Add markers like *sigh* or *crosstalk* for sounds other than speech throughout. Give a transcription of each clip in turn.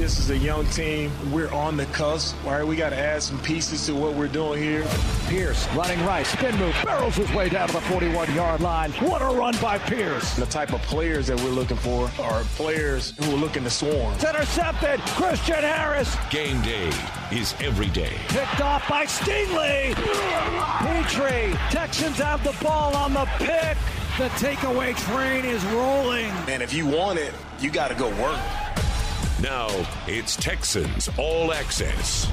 This is a young team. We're on the cusp. All right, we got to add some pieces to what we're doing here. Pierce running right, spin move, barrels his way down to the 41 yard line. What a run by Pierce. The type of players that we're looking for are players who are looking to swarm. It's intercepted. Christian Harris. Game day is every day. Picked off by Stingley. Pitre. Texans have the ball on the pick. The takeaway train is rolling. And if you want it, you got to go work. Now it's Texans All Access.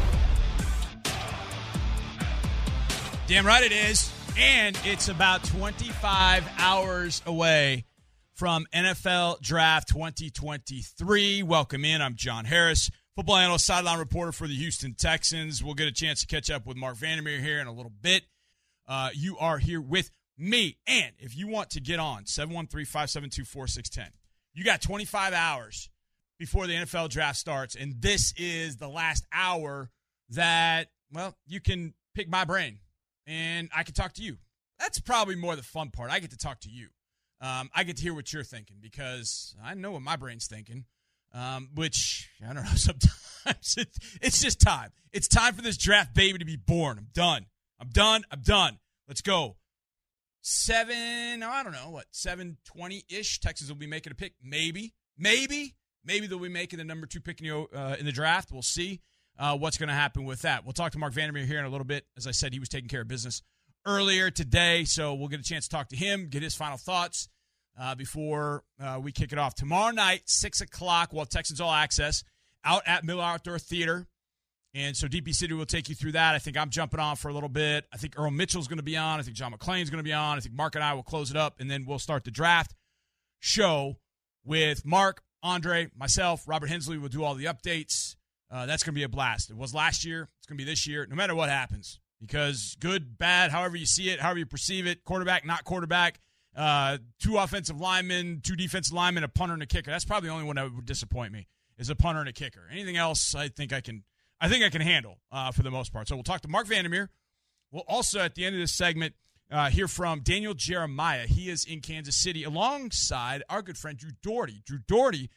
Damn right it is. And it's about 25 hours away from NFL Draft 2023. Welcome in. I'm John Harris, football analyst, sideline reporter for the Houston Texans. We'll get a chance to catch up with Marc Vandermeer here in a little bit. Uh, you are here with me. And if you want to get on, 713 572 4610, you got 25 hours before the NFL draft starts. And this is the last hour that, well, you can pick my brain and I can talk to you. That's probably more the fun part. I get to talk to you. Um, I get to hear what you're thinking because I know what my brain's thinking. Um, which I don't know. *laughs* Sometimes it's, it's just time. It's time for this draft baby to be born. I'm done. I'm done. I'm done. Let's go. Seven. I don't know what seven twenty ish. Texas will be making a pick. Maybe. Maybe. Maybe they'll be making the number two pick in the, uh, in the draft. We'll see uh, what's going to happen with that. We'll talk to Marc Vandermeer here in a little bit. As I said, he was taking care of business earlier today, so we'll get a chance to talk to him, get his final thoughts uh, before uh, we kick it off tomorrow night, six o'clock. Well, Texans All Access out at Miller Outdoor Theater. And so Deepi Sidhu will take you through that. I think I'm jumping on for a little bit. I think Earl Mitchell's going to be on. I think John McClain's going to be on. I think Mark and I will close it up, and then we'll start the draft show with Mark, Andre, myself, Robert Hensley will do all the updates. Uh, that's going to be a blast. It was last year. It's going to be this year, no matter what happens. Because good, bad, however you see it, however you perceive it, quarterback, not quarterback, uh, two offensive linemen, two defensive linemen, a punter and a kicker. That's probably the only one that would disappoint me is a punter and a kicker. Anything else, I think I can, I think I can handle uh, for the most part. So we'll talk to Marc Vandermeer. We'll also at the end of this segment uh, hear from Daniel Jeremiah. He is in Kansas City alongside our good friend Drew Dougherty. Drew Dougherty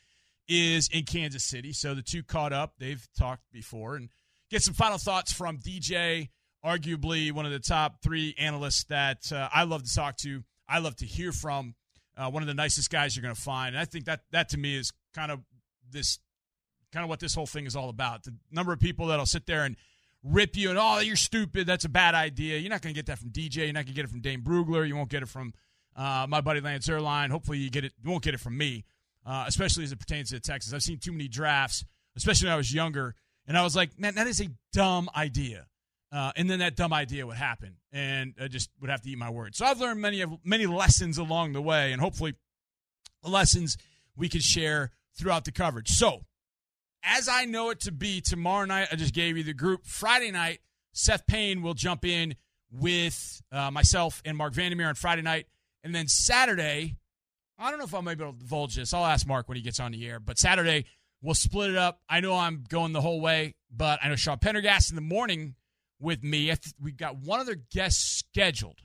is in Kansas City, so the two caught up. They've talked before and get some final thoughts from DJ, arguably one of the top three analysts that uh, I love to talk to. I love to hear from. Uh, one of the nicest guys you're going to find. And I think that that to me is kind of this kind of what this whole thing is all about. The number of people that'll sit there and rip you and oh you're stupid. That's a bad idea. You're not going to get that from dj you're not going to get it from dane brugler. You won't get it from uh, my buddy lance Zierlein. hopefully you get it you won't get it from me uh, especially as it pertains to texas. I've seen too many drafts especially when i was younger and i was like man that is a dumb idea. Uh, and then that dumb idea would happen and i just would have to eat my words. So i've learned many of many lessons along the way and hopefully lessons we can share throughout the coverage. So as I know it to be tomorrow night, I just gave you the group. Friday night, Seth Payne will jump in with uh, myself and Marc Vandermeer on Friday night. And then Saturday, I don't know if I'm able to divulge this. I'll ask Mark when he gets on the air. But Saturday, we'll split it up. I know I'm going the whole way, but I know Sean Pendergast in the morning with me. We've got one other guest scheduled,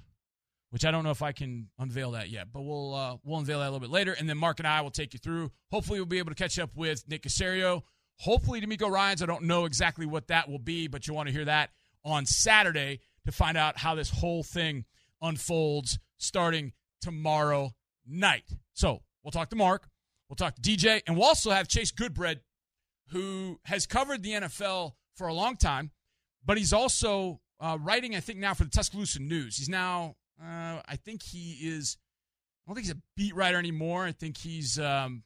which I don't know if I can unveil that yet, but we'll uh, we'll unveil that a little bit later. And then Mark and I will take you through. Hopefully, we'll be able to catch up with Nick Caserio Hopefully, DeMeco Ryans. I don't know exactly what that will be, but you want to hear that on Saturday to find out how this whole thing unfolds starting tomorrow night. So we'll talk to Mark, we'll talk to DJ, and we'll also have Chase Goodbread, who has covered the NFL for a long time, but he's also uh, writing, I think, now for the Tuscaloosa News. He's now, uh, I think he is, I don't think he's a beat writer anymore. I think he's um,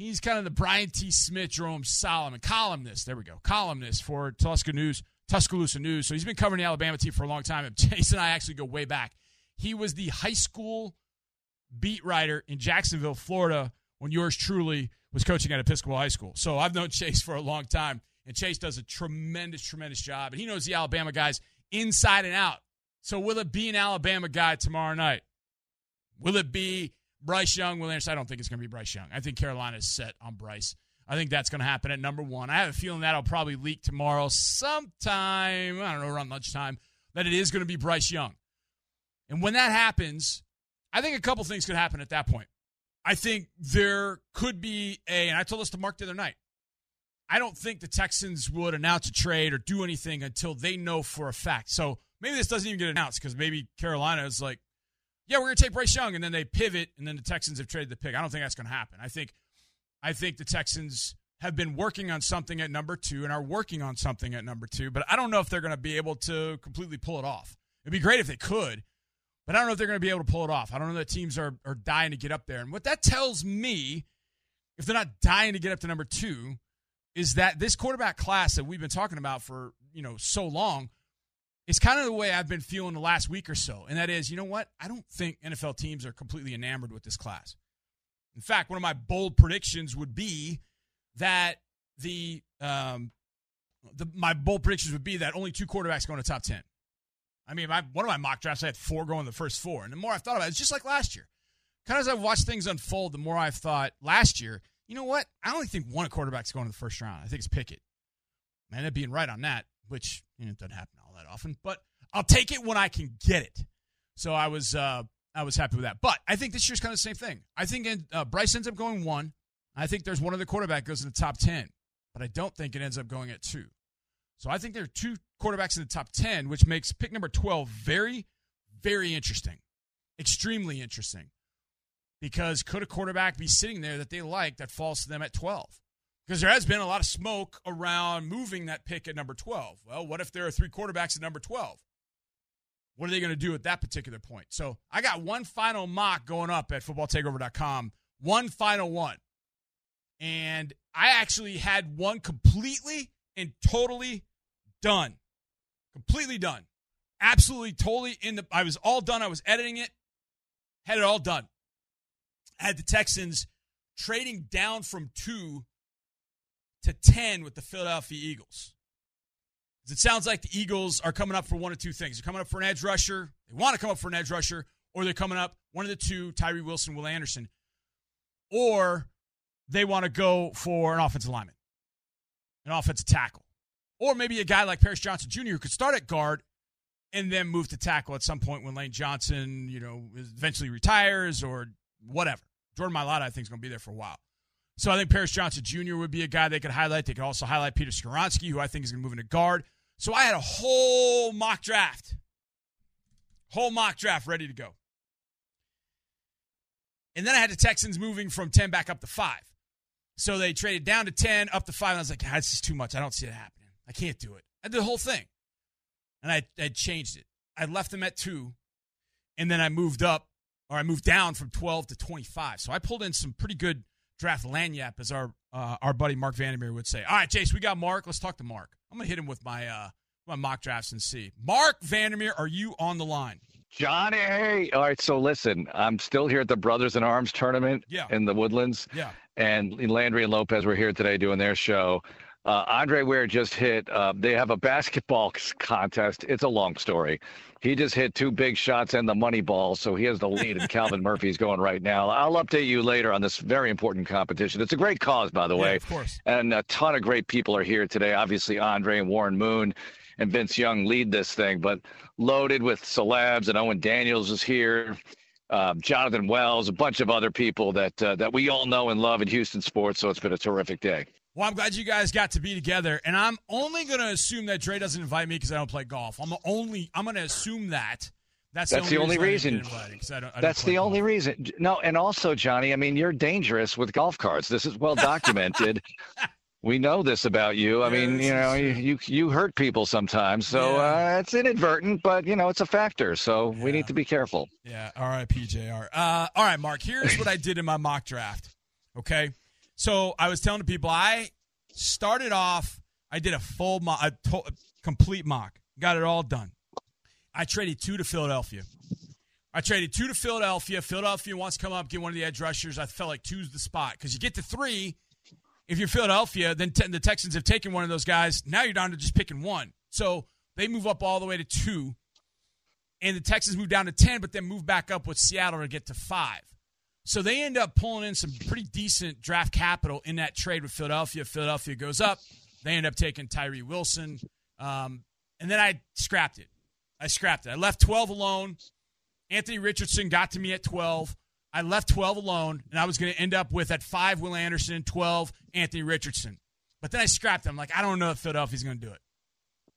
He's kind of the Brian T. Smith, Jerome Solomon columnist. There we go, columnist for Tuscaloosa News, Tuscaloosa News. So he's been covering the Alabama team for a long time. And *laughs* Jason and I actually go way back. He was the high school beat writer in Jacksonville, Florida, when yours truly was coaching at Episcopal High School. So I've known *laughs* Chase for a long time, and Chase does a tremendous, tremendous job. And he knows the Alabama guys inside and out. So will it be an Alabama guy tomorrow night? Will it be Bryce Young, Will Anderson. I don't think it's going to be Bryce Young. I think Carolina is set on Bryce. I think that's going to happen at number one. I have a feeling that'll probably leak tomorrow sometime, I don't know, around lunchtime, that it is going to be Bryce Young. And when that happens, I think a couple things could happen at that point. I think there could be a, and I told this to Mark the other night, I don't think the Texans would announce a trade or do anything until they know for a fact. So maybe this doesn't even get announced because maybe Carolina is like, yeah, we're to take Bryce Young, and then they pivot, and then the Texans have traded the pick. I don't think that's to happen. I think, I think the Texans have been working on something at number two and are working on something at number two, but I don't know if they're to be able to completely pull it off. It'd be great if they could, but I don't know if they're to be able to pull it off. I don't know that teams are, are dying to get up there. And what that tells me, if they're not dying to get up to number two, is that this quarterback class that we've been talking about for, you know, so long is kind of the way I've been feeling the last week or so. And that is, you know what? I don't think NFL teams are completely enamored with this class. In fact, one of my bold predictions would be that the um, the my bold predictions would be that only two quarterbacks go in the top ten. I mean, my, one of my mock drafts I had four going in the first four, and the more I've thought about it, it's just like last year. Kind of as I've watched things unfold, the more I've thought last year. You know what? I only think one quarterback's going in the first round. I think it's Pickett. I end up being right on that, which you know, doesn't happen all that often, but I'll take it when I can get it. So I was uh, I was happy with that. But I think this year's kind of the same thing. I think uh, Bryce ends up going one. I think there's one other quarterback goes in the top 10, but I don't think it ends up going at two. So I think there are two quarterbacks in the top 10, which makes pick number 12 very, very interesting. Extremely interesting. Because could a quarterback be sitting there that they like that falls to them at 12? Because there has been a lot of smoke around moving that pick at number 12. Well, what if there are three quarterbacks at number 12? What are they going to do at that particular point? So I got one final mock going up at footballtakeover.com. One final one. And I actually had one completely and totally done. Completely done. Absolutely, totally in the. I was all done. I was editing it. Had it all done. I had the Texans trading down from two to 10 with the Philadelphia Eagles. It sounds like the Eagles are coming up for one of two things. They're coming up for an edge rusher. They want to come up for an edge rusher, or they're coming up one of the two, Tyree Wilson, Will Anderson. Or they want to go for an offensive lineman, an offensive tackle, or maybe a guy like Paris Johnson Jr. who could start at guard and then move to tackle at some point when Lane Johnson, you know, eventually retires or whatever. Jordan Mailata, I think, is going to be there for a while. So I think Paris Johnson Jr. would be a guy they could highlight. They could also highlight Peter Skoronski, who I think is going to move into guard. So I had a whole mock draft, whole mock draft ready to go. And then I had the Texans moving from 10 back up to 5. So they traded down to 10, up to 5. And I was like, this is too much. I don't see it happening. I can't do it. I did the whole thing. And I, I changed it. I left them at 2. And then I moved up, or I moved down from 12 to 25. So I pulled in some pretty good draft lagniappe, as our uh, our buddy Marc Vandermeer would say. All right, Chase, we got Mark. Let's talk to Mark. I'm going to hit him with my, uh, my mock drafts and see. Marc Vandermeer, are you on the line? Johnny, hey. All right, so listen, I'm still here at the Brothers in Arms tournament yeah. in the Woodlands. Yeah. And Landry and Lopez were here today doing their show. Uh, Andre Ware just hit. Uh, they have a basketball *laughs* contest. It's a long story. He just hit two big shots and the money ball, so he has the lead. and Calvin *laughs* Murphy's going right now. I'll update you later on this very important competition. It's a great cause, by the yeah, way. Of course. And a ton of great people are here today. Obviously, Andre and Warren Moon and Vince Young lead this thing, but loaded with celebs and Owen Daniels is here. Um, Jonathan Wells, a bunch of other people that uh, that we all know and love in Houston sports. So it's been a terrific day. Well, I'm glad you guys got to be together, and I'm only going to assume that Dre doesn't invite me because I don't play golf. I'm only I'm going to assume that. That's, that's the only, the only reason. Invited, I don't, I that's the golf. only reason. No, and also Johnny, I mean, you're dangerous with golf carts. This is well documented. *laughs* we know this about you. I Yeah, mean, you know, you, you you hurt people sometimes, so Yeah. uh, it's inadvertent, but you know, it's a factor. So we need to be careful. Yeah. All right, PJR. Uh, all right, Mark. Here's what I did in my mock draft. Okay. So I was telling people I started off. I did a full mock, a to- complete mock. Got it all done. I traded two to Philadelphia. I traded two to Philadelphia. Philadelphia wants to come up, get one of the edge rushers. I felt like two's the spot because you get to three. If you're Philadelphia, then the Texans have taken one of those guys. Now you're down to just picking one. So they move up all the way to two and the Texans move down to 10, but then move back up with Seattle to get to five. So they end up pulling in some pretty decent draft capital in that trade with Philadelphia. Philadelphia goes up. They end up taking Tyree Wilson. Um, and then I scrapped it. I scrapped it. I left 12 alone. Anthony Richardson got to me at 12. I left 12 alone, and I was going to end up with at 5 Will Anderson, 12 Anthony Richardson. But then I scrapped him. Like, I don't know if Philadelphia's going to do it.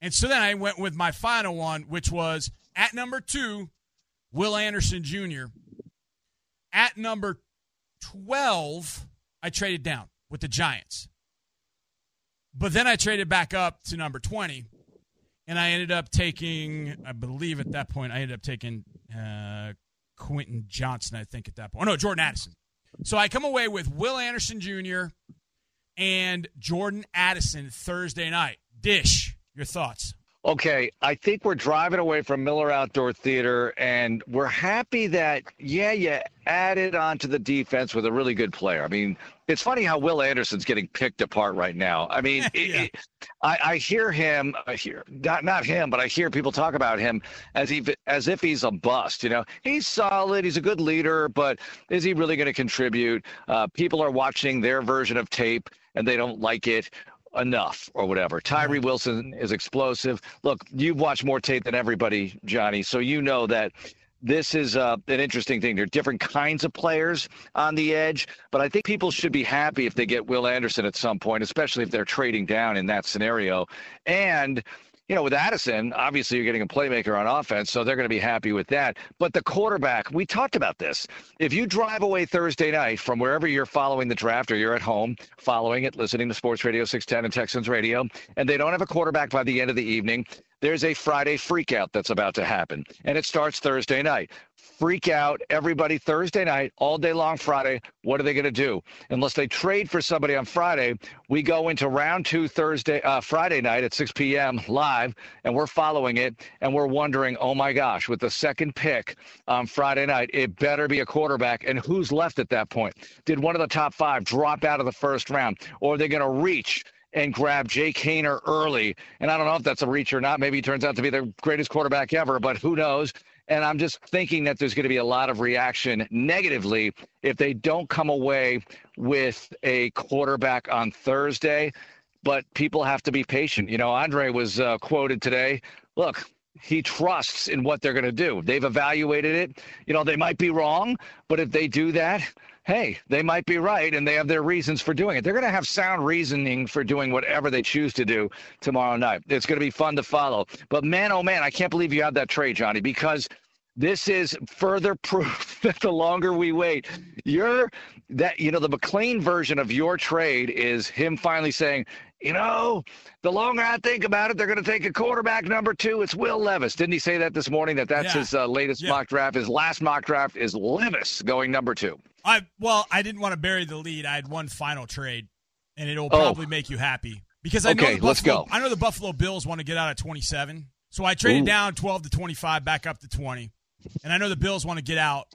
And so then I went with my final one, which was at number two, Will Anderson Jr. At number 12, I traded down with the Giants. But then I traded back up to number 20, and I ended up taking, I believe at that point, I ended up taking uh, Quentin Johnston, I think at that point. Oh, no, Jordan Addison. So I come away with Will Anderson Jr. and Jordan Addison Thursday night. Dish, your thoughts? Okay, I think we're driving away from Miller Outdoor Theater, and we're happy that, yeah, you added on to the defense with a really good player. I mean, it's funny how Will Anderson's getting picked apart right now. I mean, *laughs* yeah. it, it, I, I, hear him, I hear not not him, but I hear people talk about him as he as if he's a bust. You know, he's solid, he's a good leader, but is he really going to contribute? Uh, people are watching their version of tape and they don't like it enough or whatever. Tyree Wilson is explosive. Look, you've watched more tape than everybody, Johnny, so you know that this is uh, an interesting thing. There are different kinds of players on the edge, but I think people should be happy if they get Will Anderson at some point, especially if they're trading down in that scenario. And you know, with Addison, obviously you're getting a playmaker on offense, so they're going to be happy with that. But the quarterback, we talked about this. If you drive away Thursday night from wherever you're following the draft or you're at home following it, listening to Sports Radio 610 and Texans Radio, and they don't have a quarterback by the end of the evening, there's a Friday freakout that's about to happen. And it starts Thursday night freak out everybody Thursday night, all day long Friday. What are they going to do? Unless they trade for somebody on Friday, we go into round two Thursday, uh, Friday night at 6 p.m. live, and we're following it, and we're wondering, oh my gosh, with the second pick on Friday night, it better be a quarterback, and who's left at that point? Did one of the top five drop out of the first round, or are they going to reach? And grab Jake Haener early. And I don't know if that's a reach or not. Maybe he turns out to be the greatest quarterback ever, but who knows? And I'm just thinking that there's going to be a lot of reaction negatively if they don't come away with a quarterback on Thursday. But people have to be patient. You know, Andre was uh, quoted today. Look, he trusts in what they're going to do. They've evaluated it. You know, they might be wrong, but if they do that, hey, they might be right and they have their reasons for doing it. They're going to have sound reasoning for doing whatever they choose to do tomorrow night. It's going to be fun to follow. But man, oh man, I can't believe you had that trade, Johnny, because this is further *laughs* proof that the longer we wait, you're that you know the McClain version of your trade is him finally saying, you know, the longer I think about it, they're going to take a quarterback number two. It's Will Levis. Didn't he say that this morning? That that's yeah. his uh, latest yeah. mock draft. His last mock draft is Levis going number two. I well, I didn't want to bury the lead. I had one final trade, and it'll oh. probably oh. make you happy because I know okay, Buffalo, let's go. I know the Buffalo Bills want to get out at 27, so I traded Ooh. down 12 to 25, back up to 20, and I know the Bills want to get out,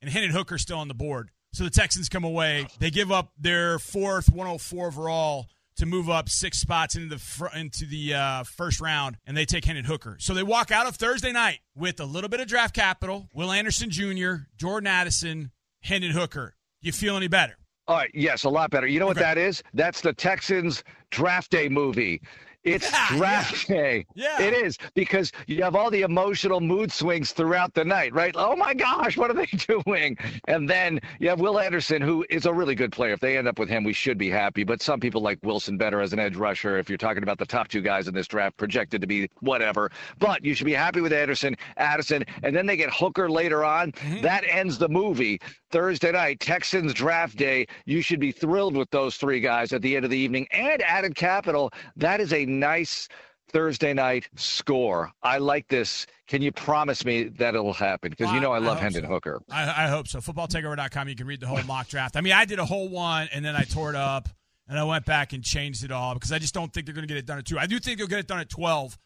and Hendon Hooker's still on the board. So the Texans come away. They give up their fourth 104 overall to move up six spots into the fr- into the uh, first round, and they take Hendon Hooker. So they walk out of Thursday night with a little bit of draft capital. Will Anderson Jr., Jordan Addison, Hendon Hooker. You feel any better? All right, yes, a lot better. You know what that is? That's the Texans draft day movie. It's *laughs* yeah, draft yeah. day. Yeah. It is because you have all the emotional mood swings throughout the night, right? Oh my gosh, what are they *laughs* doing? And then you have Will Anderson, who is a really good player. If they end up with him, we should be happy. But some people like Wilson better as an edge rusher. If you're talking about the top two guys in this draft, projected to be whatever. But you should be happy with Anderson, Addison, and then they get Hooker later on. Mm-hmm. That ends the movie. Thursday night, Texans draft day. You should be thrilled with those three guys at the end of the evening and added capital. That is a nice Thursday night score. I like this. Can you promise me that it'll happen? Because you know I love I Hendon so. Hooker. I, I, hope so. FootballTakeover.com. You can read the whole mock draft. I mean, I did a whole one and then I tore it up and I went back and changed it all because I just don't think they're going to get it done at two. I do think they'll get it done at 12.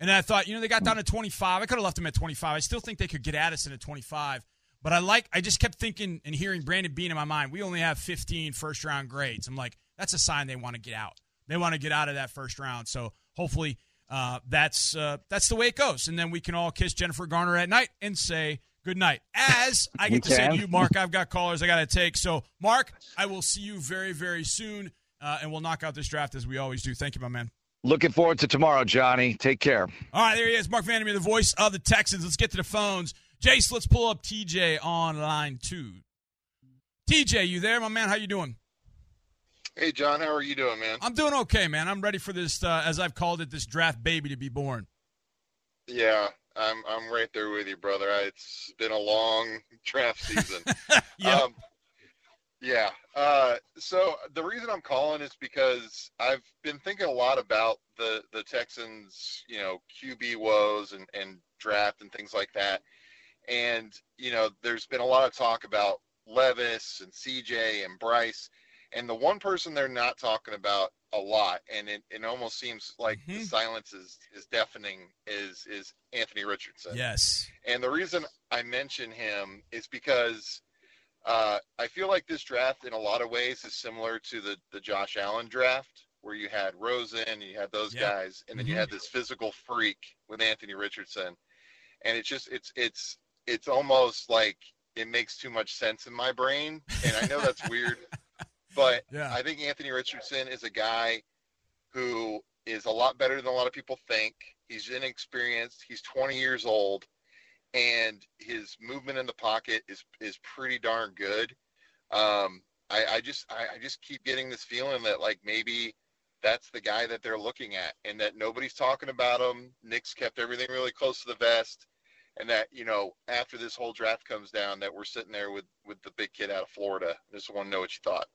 And I thought, you know, they got down to 25. I could have left them at 25. I still think they could get Addison at 25. But I like, I just kept thinking and hearing Brandon Beane in my mind. We only have 15 first round grades. I'm like, that's a sign they want to get out. They want to get out of that first round. So hopefully uh, that's uh, that's the way it goes. And then we can all kiss Jennifer Garner at night and say good night. As I *laughs* get to say to you, Mark, I've got callers I got to take. So, Mark, I will see you very, very soon. Uh, and we'll knock out this draft as we always do. Thank you, my man. Looking forward to tomorrow, Johnny. Take care. All right, there he is, Marc Vandermeer, the voice of the Texans. Let's get to the phones. Jace, let's pull up TJ on line two. TJ, you there, my man? How you doing? Hey, John, how are you doing, man? I'm doing okay, man. I'm ready for this, uh, as I've called it, this draft baby to be born. Yeah, I'm I'm right there with you, brother. It's been a long *laughs* draft season. *laughs* yeah. Um, yeah. Uh, so the reason I'm calling is because I've been thinking a lot about the the Texans, you know, QB woes and and draft and things like that. And you know, there's been a lot of talk about Levis and CJ and Bryce, and the one person they're not talking about a lot, and it, it almost seems like Mhm. the silence is is deafening, is is Anthony Richardson. yes. And the reason I mention him is because uh, I feel like this draft, in a lot of ways, is similar to the the Josh Allen draft, where you had Rosen, you had those Yeah. guys, and then you Mhm. had this physical freak with Anthony Richardson, and it's just it's it's it's almost like it makes too much sense in my brain, and I know that's *laughs* weird, but Yeah. I think Anthony Richardson is a guy who is a lot better than a lot of people think. He's inexperienced. He's 20 years old, and his movement in the pocket is is pretty darn good. Um, I, I just I, I just keep getting this feeling that like maybe that's the guy that they're looking at, and that nobody's talking about him. Nick's kept everything really close to the vest, and that you know after this whole draft comes down, that we're sitting there with with the big kid out of Florida. Just want to know what you thought.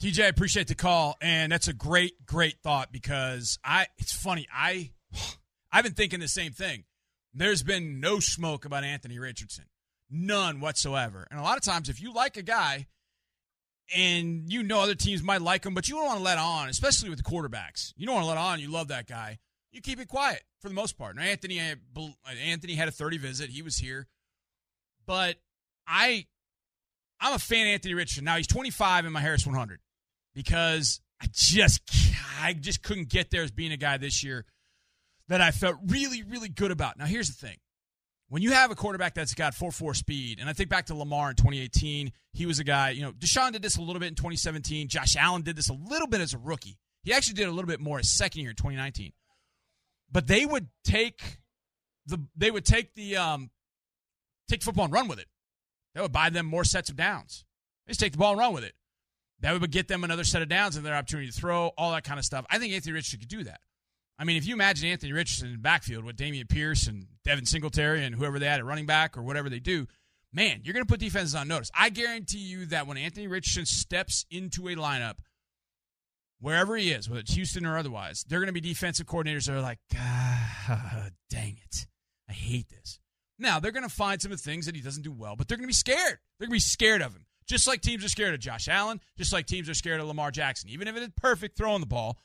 TJ, I appreciate the call, and that's a great, great thought because I. It's funny. I, I've been thinking the same thing. There's been no smoke about Anthony Richardson, none whatsoever. And a lot of times, if you like a guy, and you know other teams might like him, but you don't want to let on, especially with the quarterbacks. You don't want to let on. You love that guy. You keep it quiet for the most part. Now, Anthony, Anthony had a 30 visit. He was here, but I, I'm a fan of Anthony Richardson. Now he's 25 in my Harris 100 because I just I just couldn't get there as being a guy this year that I felt really really good about. Now here's the thing. When you have a quarterback that's got 4-4 speed, and I think back to Lamar in 2018, he was a guy, you know, Deshaun did this a little bit in 2017. Josh Allen did this a little bit as a rookie. He actually did a little bit more his second year in 2019. But they would take the they would take the um take football and run with it. That would buy them more sets of downs. They just take the ball and run with it. That would get them another set of downs and their opportunity to throw, all that kind of stuff. I think Anthony Richardson could do that. I mean, if you imagine Anthony Richardson in the backfield with Dameon Pierce and Devin Singletary and whoever they had at running back or whatever they do, man, you're going to put defenses on notice. I guarantee you that when Anthony Richardson steps into a lineup, wherever he is, whether it's Houston or otherwise, they're going to be defensive coordinators that are like, God, *laughs* dang it. I hate this. Now, they're going to find some of the things that he doesn't do well, but they're going to be scared. They're going to be scared of him. Just like teams are scared of Josh Allen, just like teams are scared of Lamar Jackson. Even if it is perfect throwing the ball,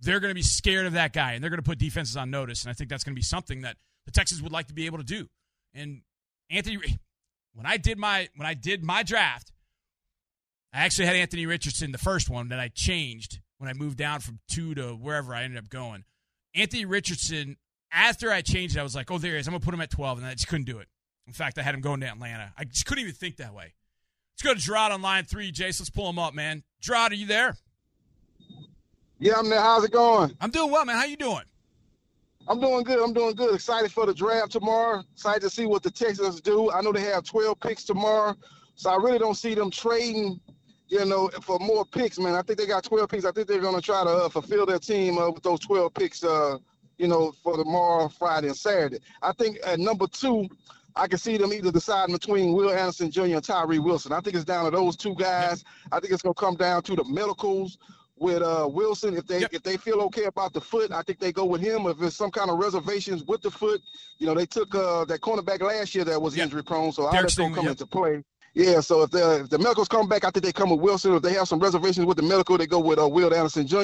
they're going to be scared of that guy, and they're going to put defenses on notice. And I think that's going to be something that the Texans would like to be able to do. And Anthony, when I did my when I did my draft, I actually had Anthony Richardson, the first one that I changed when I moved down from two to wherever I ended up going. Anthony Richardson, after I changed it, I was like, oh, there he is. I'm going to put him at 12, and I just couldn't do it. In fact, I had him going to Atlanta. I just couldn't even think that way. Let's go to Gerard on line three, Jace. Let's pull him up, man. Gerard, are you there? Yeah, I'm there. How's it going? I'm doing well, man. How you doing? I'm doing good. I'm doing good. Excited for the draft tomorrow. Excited to see what the Texans do. I know they have 12 picks tomorrow, so I really don't see them trading, you know, for more picks, man. I think they got 12 picks. I think they're going to try to uh, fulfill their team uh, with those 12 picks, uh, you know, for tomorrow, Friday, and Saturday. I think at number two, I can see them either deciding between Will Anderson Jr. and Tyree Wilson. I think it's down to those two guys. I think it's going to come down to the medicals with uh, Wilson. If they Yep. if they feel okay about the foot, I think they go with him. If there's some kind of reservations with the foot, you know, they took uh, that cornerback last year that was Yep. injury prone, so Derek that's gonna Stingley, come into play. Yeah, so if the if the medicals come back, I think they come with Wilson. If they have some reservations with the medical, they go with uh, Will Anderson Jr.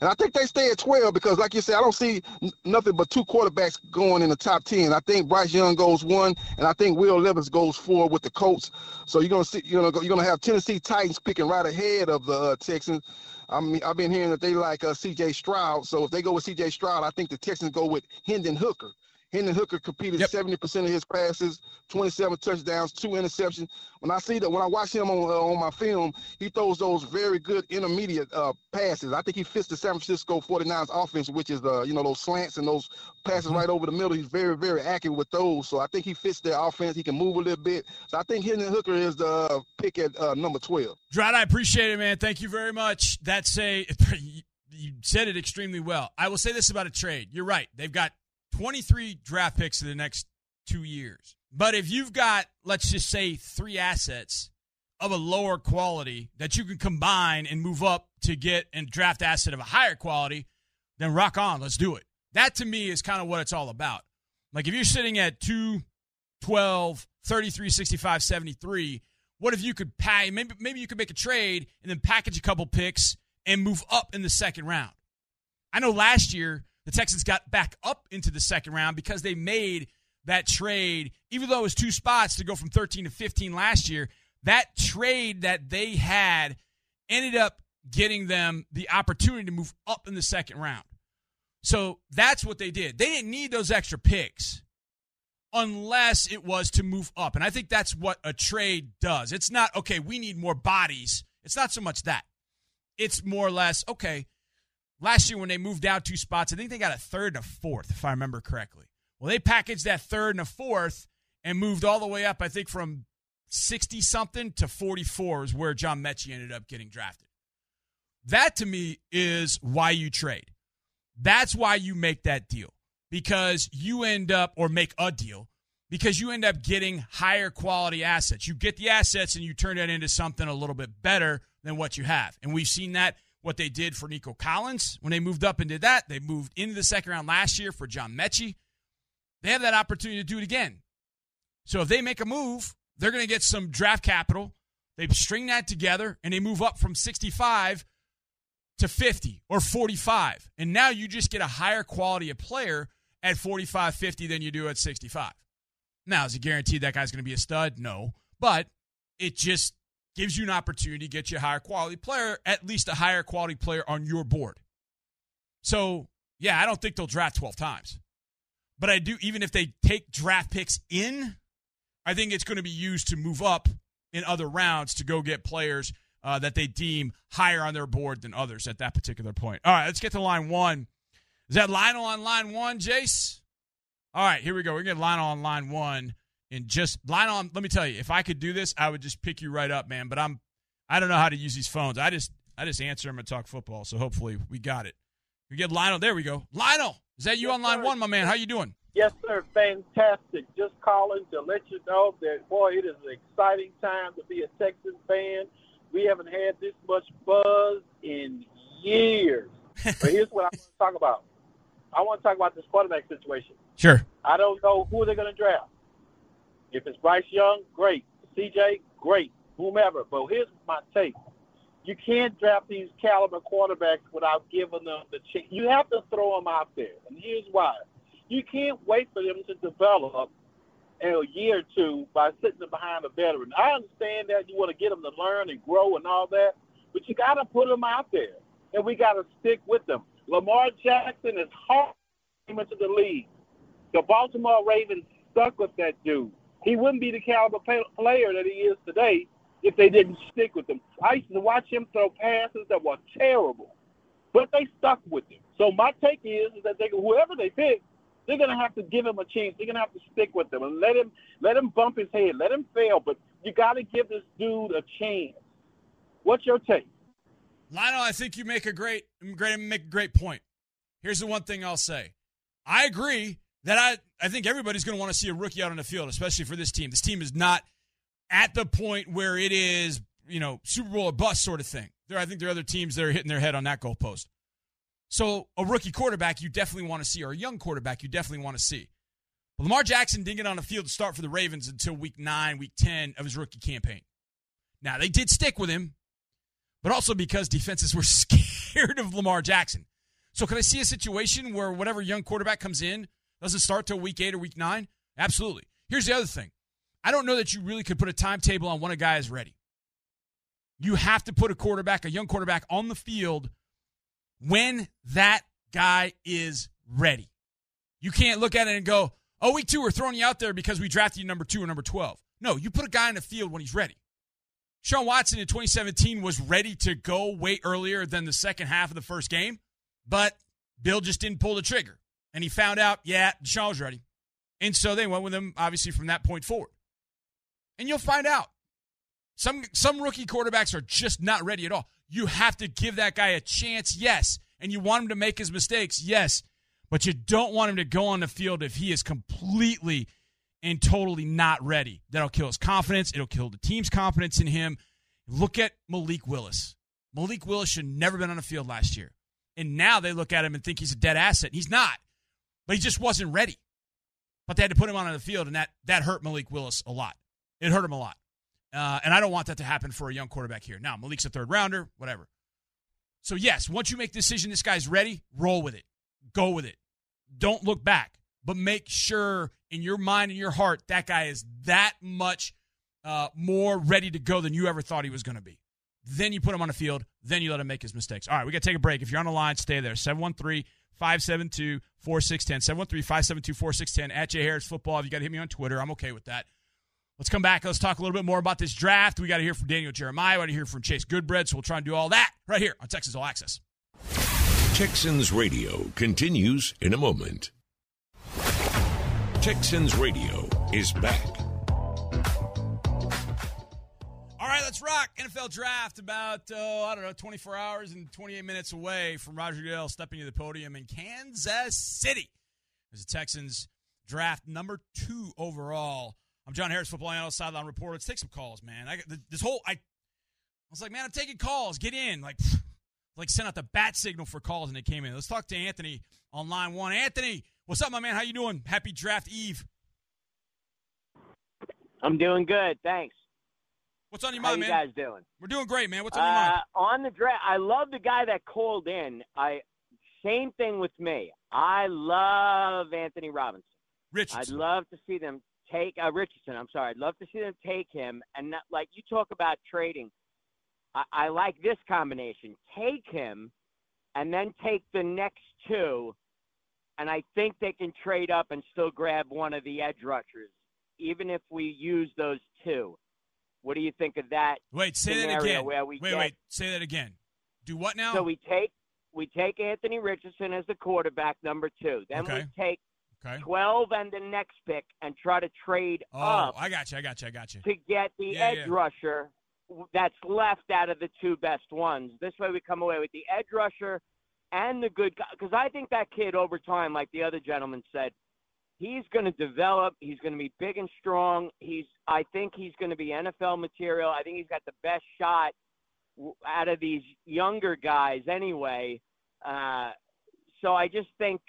And I think they stay at 12 because, like you said, I don't see n- nothing but two quarterbacks going in the top 10. I think Bryce Young goes one, and I think Will Levis goes four with the Colts. So you're gonna see, you're gonna you're gonna have Tennessee Titans picking right ahead of the uh, Texans. I mean, I've been hearing that they like uh, C.J. Stroud. So if they go with C.J. Stroud, I think the Texans go with Hendon Hooker. Hendon Hooker completed Yep. 70% of his passes, 27 touchdowns, two interceptions. When I see that, when I watch him on uh, on my film, he throws those very good intermediate uh, passes. I think he fits the San Francisco 49ers offense, which is the you know those slants and those passes Mhm. right over the middle. He's very very accurate with those. So I think he fits their offense. He can move a little bit. So I think Hendon Hooker is the uh, pick at uh, number 12. Drought, I appreciate it, man. Thank you very much. That's a *laughs* you said it extremely well. I will say this about a trade. You're right. They've got 23 draft picks in the next two years. But if you've got, let's just say, three assets of a lower quality that you can combine and move up to get and draft asset of a higher quality, then rock on. Let's do it. That to me is kind of what it's all about. Like if you're sitting at 2, 12, 33, 65, 73, what if you could pay maybe maybe you could make a trade and then package a couple picks and move up in the second round. I know last year the Texans got back up into the second round because they made that trade, even though it was two spots to go from 13 to 15 last year. That trade that they had ended up getting them the opportunity to move up in the second round. So that's what they did. They didn't need those extra picks unless it was to move up. And I think that's what a trade does. It's not, okay, we need more bodies. It's not so much that. It's more or less, okay, last year when they moved out two spots, I think they got a third and a fourth, if I remember correctly. Well, they packaged that third and a fourth and moved all the way up, I think, from 60 something to 44 is where John Metchie ended up getting drafted. That to me is why you trade. That's why you make that deal because you end up, or make a deal, because you end up getting higher quality assets. You get the assets and you turn that into something a little bit better than what you have. And we've seen that what they did for Nico Collins when they moved up and did that. They moved into the second round last year for John Metchie. They have that opportunity to do it again. So if they make a move, they're going to get some draft capital. They string that together and they move up from 65 to 50 or 45. And now you just get a higher quality of player at 45, 50 than you do at 65. Now, is it guaranteed that guy's going to be a stud? No. But it just gives you an opportunity to get you a higher quality player, at least a higher quality player on your board. So, yeah, I don't think they'll draft 12 times. But I do, even if they take draft picks in, I think it's going to be used to move up in other rounds to go get players uh, that they deem higher on their board than others at that particular point. All right, let's get to line one. Is that Lionel on line one, Jace? All right, here we go. We're going to get Lionel on line one. And just Lionel, let me tell you, if I could do this, I would just pick you right up, man. But I'm, I don't know how to use these phones. I just, I just answer them and talk football. So hopefully we got it. We get Lionel. There we go. Lionel, is that you Yes, on line sir. one, my man? How you doing? Yes, sir. Fantastic. Just calling to let you know that, boy, it is an exciting time to be a Texas fan. We haven't had this much buzz in years. *laughs* but here's what I want to talk about. I want to talk about this quarterback situation. Sure. I don't know who they're going to draft. If it's Bryce Young, great. CJ, great. Whomever. But here's my take. You can't draft these caliber quarterbacks without giving them the chance. You have to throw them out there. And here's why. You can't wait for them to develop in a year or two by sitting them behind a veteran. I understand that you want to get them to learn and grow and all that, but you got to put them out there, and we got to stick with them. Lamar Jackson is hard into the league. The Baltimore Ravens stuck with that dude. He wouldn't be the caliber player that he is today if they didn't stick with him. I used to watch him throw passes that were terrible, but they stuck with him. So my take is, is that they whoever they pick, they're gonna have to give him a chance. They're gonna have to stick with him and let him let him bump his head, let him fail. But you got to give this dude a chance. What's your take? Lionel, I think you make a great, great, make a great point. Here's the one thing I'll say: I agree that I, I think everybody's going to want to see a rookie out on the field, especially for this team. This team is not at the point where it is, you know, Super Bowl or bust sort of thing. There, I think there are other teams that are hitting their head on that goalpost. So a rookie quarterback you definitely want to see, or a young quarterback you definitely want to see. But Lamar Jackson didn't get on the field to start for the Ravens until week nine, week 10 of his rookie campaign. Now, they did stick with him, but also because defenses were *laughs* scared of Lamar Jackson. So, can I see a situation where whatever young quarterback comes in doesn't start till week eight or week nine? Absolutely. Here's the other thing I don't know that you really could put a timetable on when a guy is ready. You have to put a quarterback, a young quarterback, on the field when that guy is ready. You can't look at it and go, Oh, week two, we're throwing you out there because we drafted you number two or number 12. No, you put a guy in the field when he's ready. Sean Watson in 2017 was ready to go way earlier than the second half of the first game, but Bill just didn't pull the trigger. And he found out, yeah, Sean was ready. And so they went with him, obviously, from that point forward. And you'll find out. Some some rookie quarterbacks are just not ready at all. You have to give that guy a chance, yes. And you want him to make his mistakes, yes. But you don't want him to go on the field if he is completely and totally not ready. That'll kill his confidence. It'll kill the team's confidence in him. Look at Malik Willis. Malik Willis should never been on the field last year. And now they look at him and think he's a dead asset. He's not. But he just wasn't ready. But they had to put him on the field, and that, that hurt Malik Willis a lot. It hurt him a lot. Uh, and I don't want that to happen for a young quarterback here. Now, Malik's a third rounder, whatever. So, yes, once you make the decision this guy's ready, roll with it. Go with it. Don't look back, but make sure in your mind and your heart that guy is that much uh, more ready to go than you ever thought he was going to be. Then you put him on the field. Then you let him make his mistakes. All right, we got to take a break. If you're on the line, stay there. 713 572 4610. 713 572 4610 at Jay Harris Football. If you got to hit me on Twitter, I'm okay with that. Let's come back. Let's talk a little bit more about this draft. We got to hear from Daniel Jeremiah. We got to hear from Chase Goodbread. So we'll try and do all that right here on Texas All Access. Texans Radio continues in a moment. Texans Radio is back. All right, let's rock. NFL draft about, uh, I don't know, 24 hours and 28 minutes away from Roger Goodell stepping to the podium in Kansas City as the Texans draft number two overall. I'm John Harris, football analyst, sideline reporter. Let's take some calls, man. I this whole I, I was like, man, I'm taking calls. Get in, like, *sighs* like sent out the bat signal for calls, and they came in. Let's talk to Anthony on line one. Anthony, what's up, my man? How you doing? Happy draft eve. I'm doing good, thanks. What's on your mind, man? How mind, you man? guys doing? We're doing great, man. What's on your mind? Uh, on the draft, I love the guy that called in. I same thing with me. I love Anthony Robinson. Richardson. I'd love to see them take uh, Richardson. I'm sorry. I'd love to see them take him. And not, like you talk about trading, I, I like this combination. Take him, and then take the next two, and I think they can trade up and still grab one of the edge rushers, even if we use those two. What do you think of that? Wait, say that again. Where we wait, get, wait, say that again. Do what now? So we take we take Anthony Richardson as the quarterback number two. Then Okay. we take okay. twelve and the next pick and try to trade Oh, up I got you. I got you. I got you. to get the Yeah, edge yeah. rusher that's left out of the two best ones. This way we come away with the edge rusher and the good guy. Because I think that kid over time, like the other gentleman said, he's going to develop. He's going to be big and strong. He's. I think he's going to be NFL material. I think he's got the best shot out of these younger guys anyway. Uh, so I just think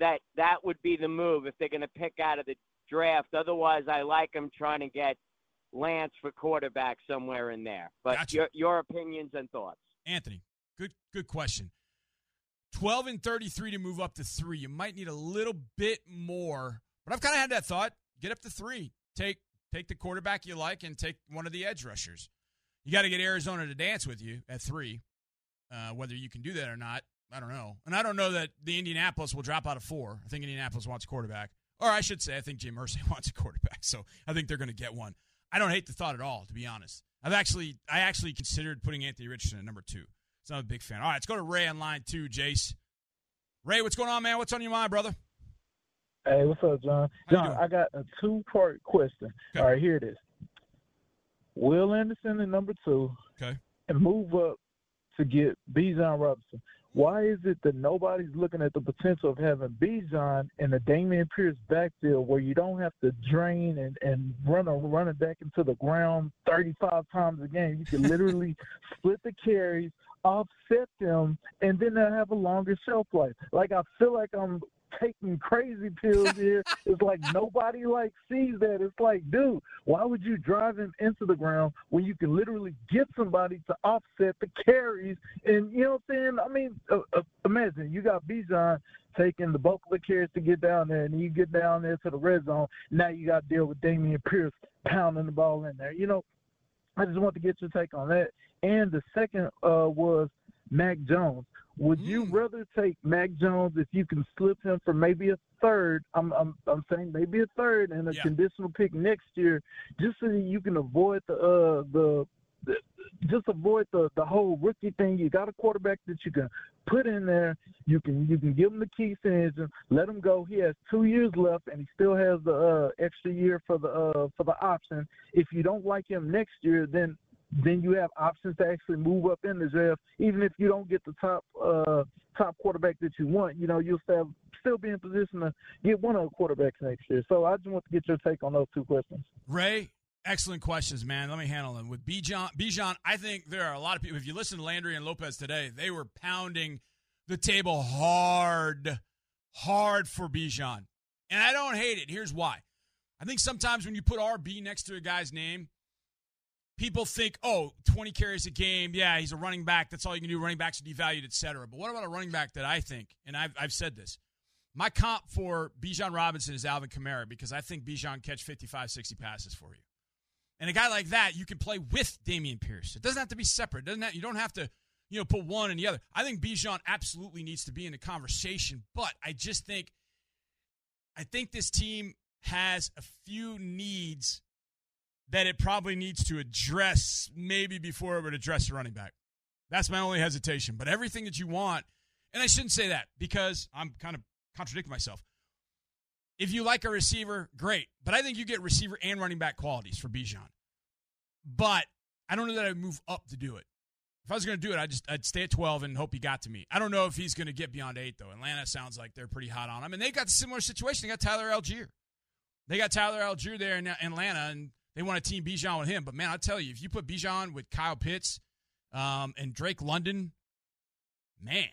that that would be the move if they're going to pick out of the draft. Otherwise, I like them trying to get Lance for quarterback somewhere in there. But Gotcha. your your opinions and thoughts. Anthony, good good question. 12 and 33 to move up to 3. You might need a little bit more. But I've kind of had that thought. Get up to 3. Take take the quarterback you like and take one of the edge rushers. You got to get Arizona to dance with you at 3. Uh, whether you can do that or not, I don't know. And I don't know that the Indianapolis will drop out of 4. I think Indianapolis wants a quarterback. Or I should say I think Jim Irsay *laughs* wants a quarterback. So I think they're going to get one. I don't hate the thought at all, to be honest. I've actually I actually considered putting Anthony Richardson at number 2. So I'm a big fan. All right, let's go to Ray on line two, Jace. Ray, what's going on, man? What's on your mind, brother? Hey, what's up, John? John. I got a two part question. Okay. All right, here it is. Will Anderson at number two Okay. and move up to get Bijan Robinson. Why is it that nobody's looking at the potential of having Bijan in the Dameon Pierce backfield where you don't have to drain and, and run a running back into the ground 35 times a game? You can literally *laughs* split the carries, offset them, and then they'll have a longer shelf life. Like, I feel like I'm taking crazy pills here. it's like nobody like sees that. It's like, dude, why would you drive him into the ground when you can literally get somebody to offset the carries? And you know what I'm saying? I mean, uh, uh, imagine you got Bijan taking the bulk of the carries to get down there, and you get down there to the red zone. Now you got to deal with Dameon Pierce pounding the ball in there. You know, I just want to get your take on that. And the second uh, was Mac Jones. Would mm. you rather take Mac Jones if you can slip him for maybe a third? I'm I'm, I'm saying maybe a third and a yeah. conditional pick next year, just so that you can avoid the uh, the, the just avoid the the whole rookie thing. You got a quarterback that you can put in there. You can you can give him the key engine, let him go. He has two years left, and he still has the uh, extra year for the uh, for the option. If you don't like him next year, then then you have options to actually move up in the draft. Even if you don't get the top uh, top quarterback that you want, you know you'll still still be in position to get one of the quarterbacks next year. So I just want to get your take on those two questions. Ray, excellent questions, man. Let me handle them with Bijan. Bijan, I think there are a lot of people. If you listen to Landry and Lopez today, they were pounding the table hard, hard for Bijan, and I don't hate it. Here's why. I think sometimes when you put RB next to a guy's name, people think, oh, 20 carries a game. Yeah, he's a running back. That's all you can do. Running backs are devalued, et cetera. But what about a running back that I think, and I've, I've said this, my comp for Bijan Robinson is Alvin Kamara because I think Bijan catch 55, 60 passes for you. And a guy like that, you can play with Dameon Pierce. It doesn't have to be separate. Doesn't have, you don't have to, you know, put one and the other. I think Bijan absolutely needs to be in the conversation, but I just think, I think this team has a few needs that it probably needs to address maybe before it would address the running back. That's my only hesitation. But everything that you want, and I shouldn't say that because I'm kind of contradicting myself. If you like a receiver, great. But I think you get receiver and running back qualities for Bijan. But I don't know that I'd move up to do it. If I was going to do it, I'd just I'd stay at 12 and hope he got to me. I don't know if he's going to get beyond eight though. Atlanta sounds like they're pretty hot on him, and they've got a similar situation. They got Tyler Allgeier. They got Tyler Allgeier there in Atlanta, and they want to team Bijan with him. But man, I tell you, if you put Bijan with Kyle Pitts um, and Drake London, man,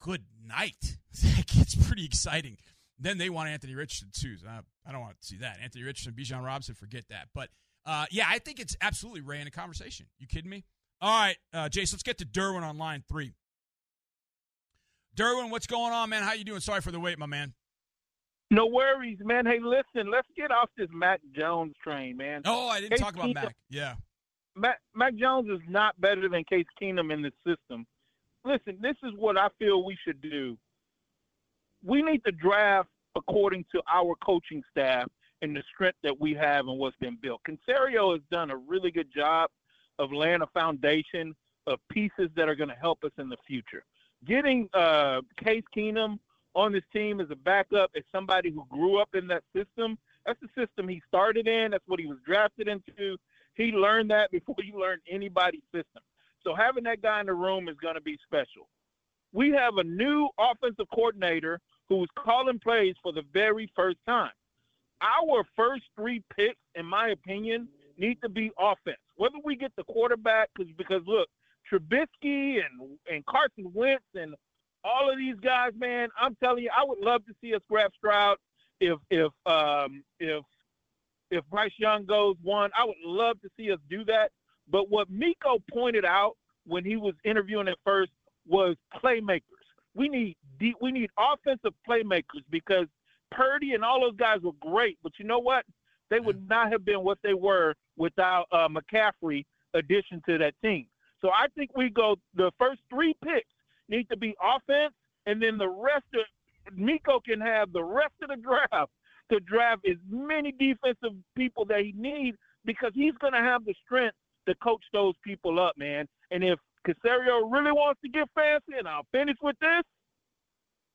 good night. *laughs* that gets pretty exciting. Then they want Anthony Richardson too. So I, I, don't want to see that. Anthony Richardson, Bijan Robinson, forget that. But uh, yeah, I think it's absolutely Ray in a conversation. You kidding me? All right, uh, Jace, let's get to Derwin on line three. Derwin, what's going on, man? How you doing? Sorry for the wait, my man. No worries, man. Hey, listen, let's get off this Mac Jones train, man. Oh, I didn't Case talk about Keenum, Mac. Yeah. Mac, Mac Jones is not better than Case Keenum in the system. Listen, this is what I feel we should do. We need to draft according to our coaching staff and the strength that we have and what's been built. Caserio has done a really good job of laying a foundation of pieces that are going to help us in the future. Getting uh, Case Keenum – on this team as a backup as somebody who grew up in that system. That's the system he started in. That's what he was drafted into. He learned that before you learned anybody's system. So having that guy in the room is going to be special. We have a new offensive coordinator who's calling plays for the very first time. Our first three picks, in my opinion, need to be offense. Whether we get the quarterback, because look, Trubisky and and Carson Wentz and all of these guys, man, I'm telling you, I would love to see us grab Stroud if if um, if if Bryce Young goes one. I would love to see us do that. But what Meco pointed out when he was interviewing at first was playmakers. We need deep, we need offensive playmakers because Purdy and all those guys were great, but you know what? They would not have been what they were without uh, McCaffrey addition to that team. So I think we go the first three picks need to be offense, and then the rest of Meco can have the rest of the draft to draft as many defensive people that he needs because he's going to have the strength to coach those people up, man. And if Caserio really wants to get fancy, and I'll finish with this,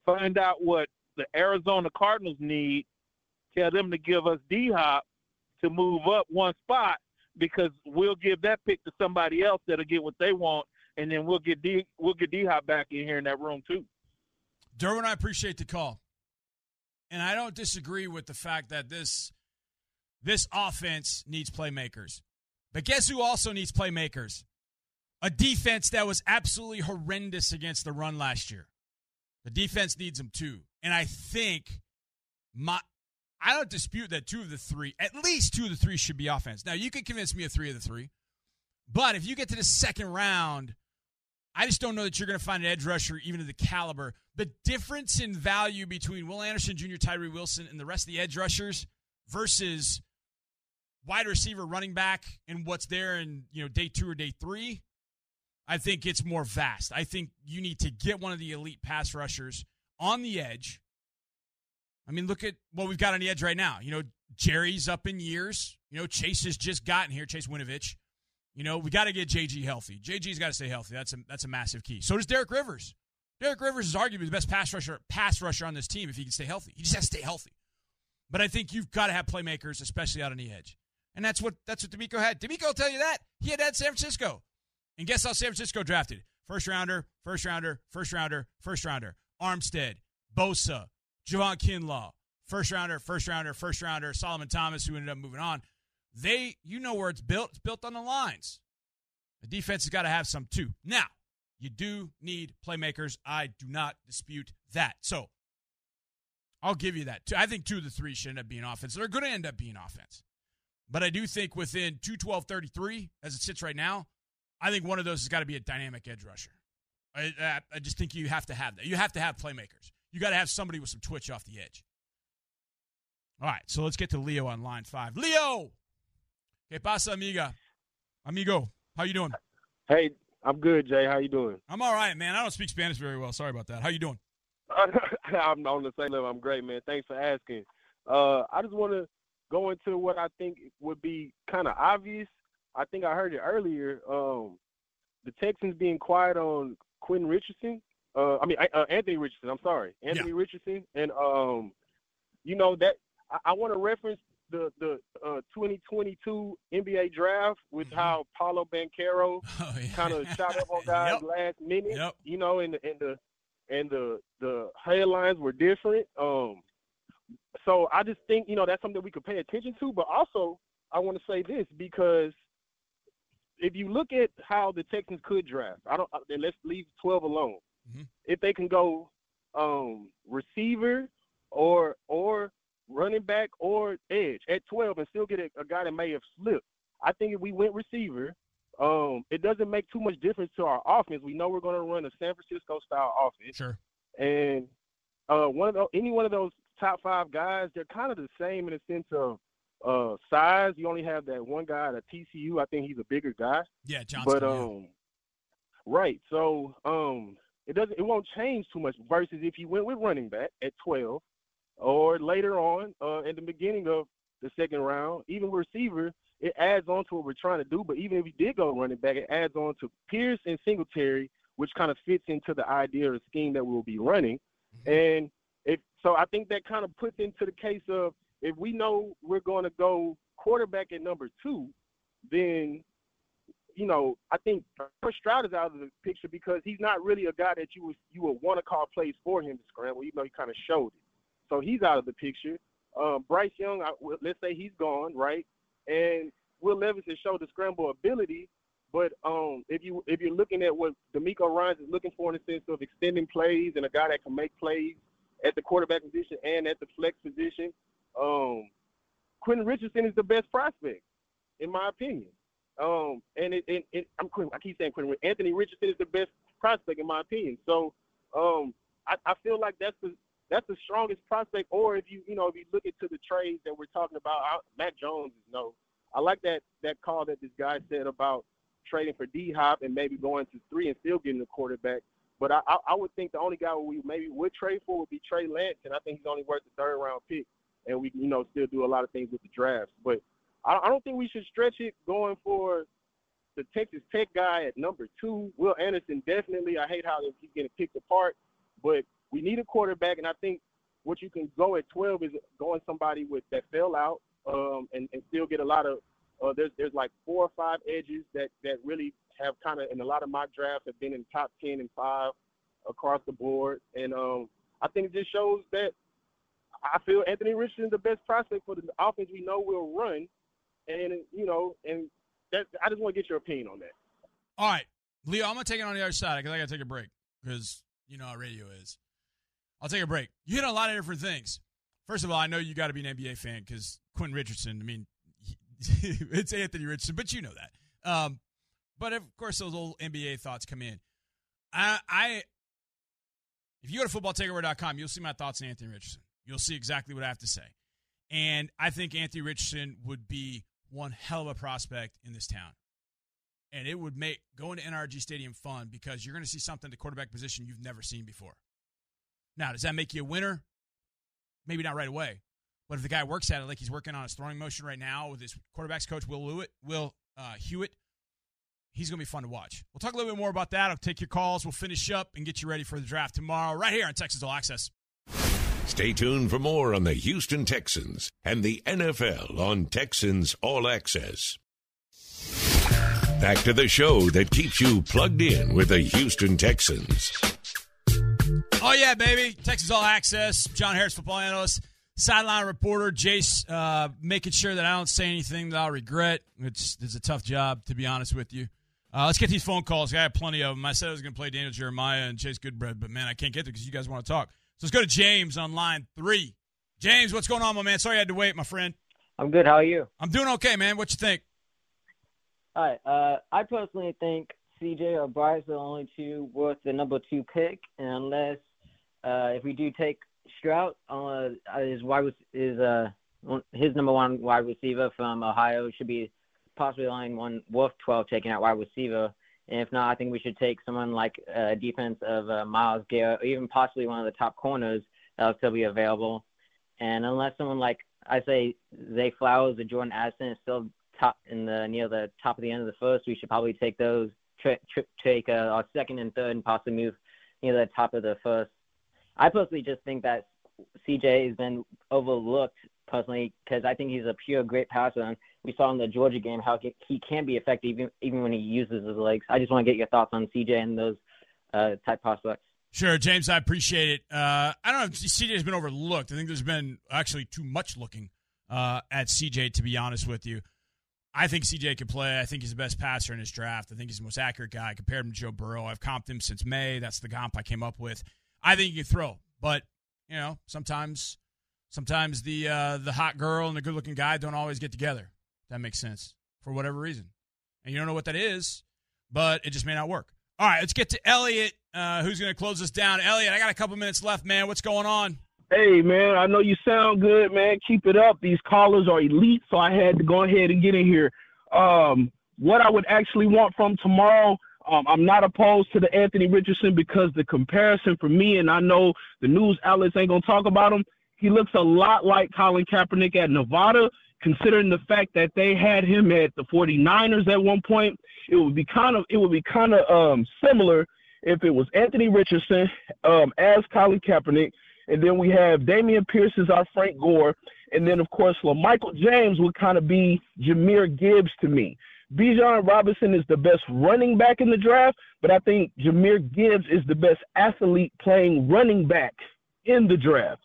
find out what the Arizona Cardinals need. Tell them to give us D Hop to move up one spot because we'll give that pick to somebody else that'll get what they want and then we'll get D we'll get D Hop back in here in that room too. Derwin, I appreciate the call, and I don't disagree with the fact that this this offense needs playmakers. But guess who also needs playmakers? A defense that was absolutely horrendous against the run last year. The defense needs them too, and I think my I don't dispute that two of the three, at least two of the three, should be offense. Now you can convince me of three of the three, but if you get to the second round I just don't know that you're going to find an edge rusher even of the caliber. The difference in value between Will Anderson Jr., Tyree Wilson, and the rest of the edge rushers versus wide receiver, running back, and what's there in you know day two or day three. I think it's more vast. I think you need to get one of the elite pass rushers on the edge. I mean, look at what we've got on the edge right now. You know, Jerry's up in years. You know, Chase has just gotten here, Chase Winovich. You know, we got to get JG healthy. JG's got to stay healthy. That's a that's a massive key. So does Derek Rivers. Derek Rivers is arguably the best pass rusher pass rusher on this team if he can stay healthy. He just has to stay healthy. But I think you've got to have playmakers, especially out on the edge. And that's what that's what DeMeco had. DeMeco will tell you that. He had that San Francisco. And guess how San Francisco drafted? First rounder, first rounder, first rounder, first rounder. Armstead, Bosa, Javon Kinlaw, first rounder, first rounder, first rounder, Solomon Thomas, who ended up moving on. They, you know where it's built. It's built on the lines. The defense has got to have some too. Now, you do need playmakers. I do not dispute that. So I'll give you that. I think two of the three should end up being offense. They're going to end up being offense. But I do think within 212 as it sits right now, I think one of those has got to be a dynamic edge rusher. I, I, I just think you have to have that. You have to have playmakers. You got to have somebody with some twitch off the edge. All right, so let's get to Leo on line five. Leo, ¿qué pasa, amiga? Amigo, how you doing? Hey, I'm good, Jay. How you doing? I'm all right, man. I don't speak Spanish very well. Sorry about that. How you doing? *laughs* I'm on the same level. I'm great, man. Thanks for asking. Uh, I just want to go into what I think would be kind of obvious. I think I heard it earlier. Um, the Texans being quiet on Quentin Richardson. Uh, I mean uh, Anthony Richardson. I'm sorry, Anthony yeah. Richardson. And um, you know that I, I want to reference the the uh, 2022 NBA draft with mm-hmm. how Paolo Banchero *laughs* oh, yeah. kind of shot up on guys yep. last minute. Yep. You know, and the and the and the the headlines were different. Um, so I just think you know that's something we could pay attention to. But also, I want to say this because if you look at how the Texans could draft, I don't. Then let's leave 12 alone. Mm-hmm. If they can go um, receiver or or running back or edge at 12 and still get a, a guy that may have slipped, I think if we went receiver, um, it doesn't make too much difference to our offense. We know we're going to run a San Francisco style offense. Sure. And uh, one of those, any one of those top five guys, they're kind of the same in the sense of uh, size. You only have that one guy at TCU. I think he's a bigger guy. Yeah, Johnston. But um, yeah. right. So um, it doesn't. It won't change too much. Versus if you went with running back at twelve, or later on uh, in the beginning of the second round, even receiver, it adds on to what we're trying to do. But even if you did go running back, it adds on to Pierce and Singletary, which kind of fits into the idea or scheme that we'll be running. Mm-hmm. And if so, I think that kind of puts into the case of if we know we're going to go quarterback at number two, then you know I think Chris Stroud is out of the picture because he's not really a guy that you would you would want to call plays for him to scramble, even though he kind of showed it. So he's out of the picture. Um, Bryce Young, I, let's say he's gone, right? And Will Levis has showed the scramble ability, but um, if you if you're looking at what DeMeco Ryans is looking for in the sense of extending plays and a guy that can make plays at the quarterback position and at the flex position, um, Quentin Richardson is the best prospect, in my opinion. Um, and it, it, it, I'm I keep saying Quentin. Anthony Richardson is the best prospect, in my opinion. So um, I, I feel like that's the that's the strongest prospect. Or if you you know if you look into the trades that we're talking about, I, Mac Jones is no. I like that that call that this guy said about trading for D Hop and maybe going to three and still getting a quarterback. But I, I, I would think the only guy we maybe would trade for would be Trey Lance, and I think he's only worth the third round pick, and we you know still do a lot of things with the drafts. But I, I don't think we should stretch it going for the Texas Tech guy at number two. Will Anderson definitely. I hate how he's getting picked apart, but we need a quarterback, and I think what you can go at 12 is going somebody with that fell out um, and, and still get a lot of. Uh, there's there's like four or five edges that that really have kind of in a lot of mock drafts have been in top 10 and five across the board, and um, I think it just shows that I feel Anthony Richardson is the best prospect for the offense we know will run, and you know, and that I just want to get your opinion on that. All right, Leo, I'm gonna take it on the other side because I gotta take a break because you know how radio is. I'll take a break. You hit a lot of different things. First of all, I know you got to be an NBA fan because Quinn Richardson. I mean, *laughs* it's Anthony Richardson, but you know that. Um, but of course, those old NBA thoughts come in. I, I if you go to footballtakeover.com, you'll see my thoughts on Anthony Richardson. You'll see exactly what I have to say. And I think Anthony Richardson would be one hell of a prospect in this town. and it would make going to NRG Stadium fun because you're going to see something at the quarterback position you've never seen before. Now, does that make you a winner? Maybe not right away. But if the guy works at it like he's working on his throwing motion right now with his quarterbacks coach Will Lewitt, Will uh, Hewlett, he's going to be fun to watch. We'll talk a little bit more about that. I'll take your calls. We'll finish up and get you ready for the draft tomorrow, right here on Texans All Access. Stay tuned for more on the Houston Texans and the NFL on Texans All Access. Back to the show that keeps you plugged in with the Houston Texans. Oh, yeah, baby. Texans All Access. John Harris, football analyst, sideline reporter. Jace, uh, making sure that I don't say anything that I'll regret. It's, it's a tough job, to be honest with you. Uh, let's get these phone calls. I have plenty of them. I said I was going to play Daniel Jeremiah and Chase Goodbread, but man, I can't get there because you guys want to talk. So let's go to James on line three. James, what's going on, my man? Sorry I had to wait, my friend. I'm good. How are you? I'm doing okay, man. What you think? All right. Uh, I personally think CJ or Bryce are the only two worth the number two pick, and unless uh, if we do take Stroud, uh, his wide is uh his number one wide receiver from Ohio should be possibly line one worth 12 taking out wide receiver. And if not, I think we should take someone like uh, defense of uh, Myles Garrett, or even possibly one of the top corners that'll still be available. And unless someone like I say Zay Flowers or Jordan Addison is still top in the near the top of the end of the first, we should probably take those, take uh, our second and third, and possibly move near the top of the first. I personally just think that CJ has been overlooked personally because I think he's a pure great passer. And we saw in the Georgia game how he can be effective even, even when he uses his legs. I just want to get your thoughts on CJ and those uh, type prospects. Sure, James, I appreciate it. Uh, I don't know if CJ has been overlooked. I think there's been actually too much looking uh, at CJ, to be honest with you. I think CJ can play. I think he's the best passer in his draft. I think he's the most accurate guy. I compared him to Joe Burrow. I've comped him since May. That's the comp I came up with. I think he can throw, but you know, sometimes, sometimes the uh, the hot girl and the good looking guy don't always get together. That makes sense for whatever reason, and you don't know what that is, but it just may not work. All right, let's get to Elliot, uh, who's going to close us down. Elliot, I got a couple minutes left, man. What's going on? Hey, man, I know you sound good, man. Keep it up. These callers are elite, so I had to go ahead and get in here. Um, what I would actually want from tomorrow, um, I'm not opposed to the Anthony Richardson because the comparison for me, and I know the news outlets ain't to talk about him, he looks a lot like Colin Kaepernick at Nevada, considering the fact that they had him at the 49ers at one point. It would be kind of it would be kind of um, similar if it was Anthony Richardson um, as Colin Kaepernick, and then we have Dameon Pierce as our Frank Gore, and then of course Michael James would kind of be Jahmyr Gibbs to me. Bijan Robinson is the best running back in the draft, but I think Jahmyr Gibbs is the best athlete playing running back in the draft.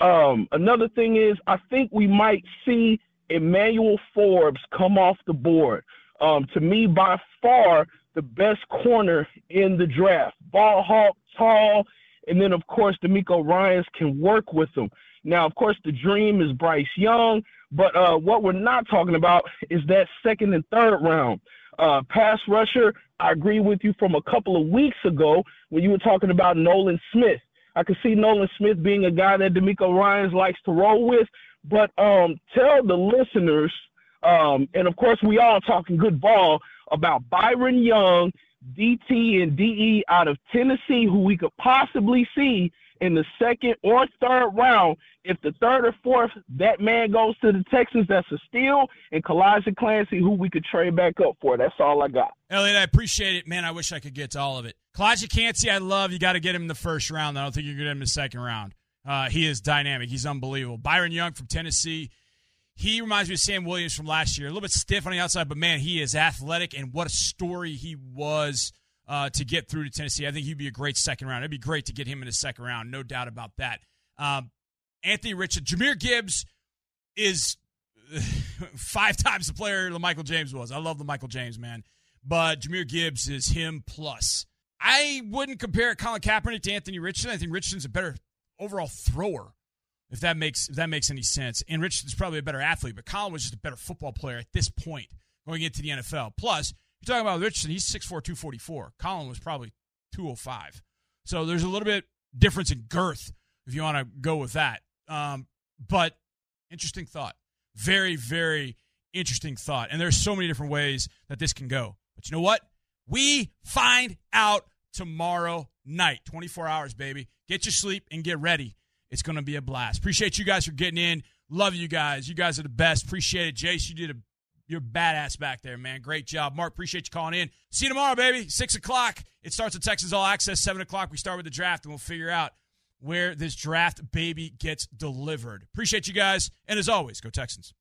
Um, another thing is, I think we might see Emmanuel Forbes come off the board. Um, to me, by far the best corner in the draft. Ball hawk, tall, and then of course DeMeco Ryans can work with him. Now, of course, the dream is Bryce Young, but uh, what we're not talking about is that second and third round. Uh, pass rusher, I agree with you from a couple of weeks ago when you were talking about Nolan Smith. I could see Nolan Smith being a guy that DeMeco Ryans likes to roll with, but um, tell the listeners, um, and of course, we all talking good ball about Byron Young, DT, and DE out of Tennessee, who we could possibly see in the second or third round. If the third or fourth, that man goes to the Texans, that's a steal. And Calijah Kancey, who we could trade back up for. That's all I got. Elliot, I appreciate it. Man, I wish I could get to all of it. Calijah Kancey, I love. You got to get him in the first round. I don't think you're getting him in the second round. Uh, he is dynamic. He's unbelievable. Byron Young from Tennessee. He reminds me of Sam Williams from last year. A little bit stiff on the outside, but man, he is athletic, and what a story he was uh, to get through to Tennessee. I think he'd be a great second round. It'd be great to get him in the second round, no doubt about that. Um, Anthony Richard, Jahmyr Gibbs is *laughs* five times the player that Michael James was. I love the Michael James man, but Jahmyr Gibbs is him plus. I wouldn't compare Colin Kaepernick to Anthony Richardson. I think Richardson's a better overall thrower if that makes if that makes any sense. And Richardson's probably a better athlete, but Colin was just a better football player at this point going into the NFL. Plus, you're talking about Richardson, he's 6'4", 244. Colin was probably 205. So there's a little bit difference in girth if you want to go with that. Um, but interesting thought. Very, very interesting thought. And there's so many different ways that this can go. But you know what? We find out tomorrow night. 24 hours, baby. Get your sleep and get ready. It's going to be a blast. Appreciate you guys for getting in. Love you guys. You guys are the best. Appreciate it. Jace, you did a you're badass back there, man. Great job. Mark, appreciate you calling in. See you tomorrow, baby. Six o'clock. It starts at Texans All Access. Seven o'clock, we start with the draft, and we'll figure out where this draft baby gets delivered. Appreciate you guys. And as always, go Texans.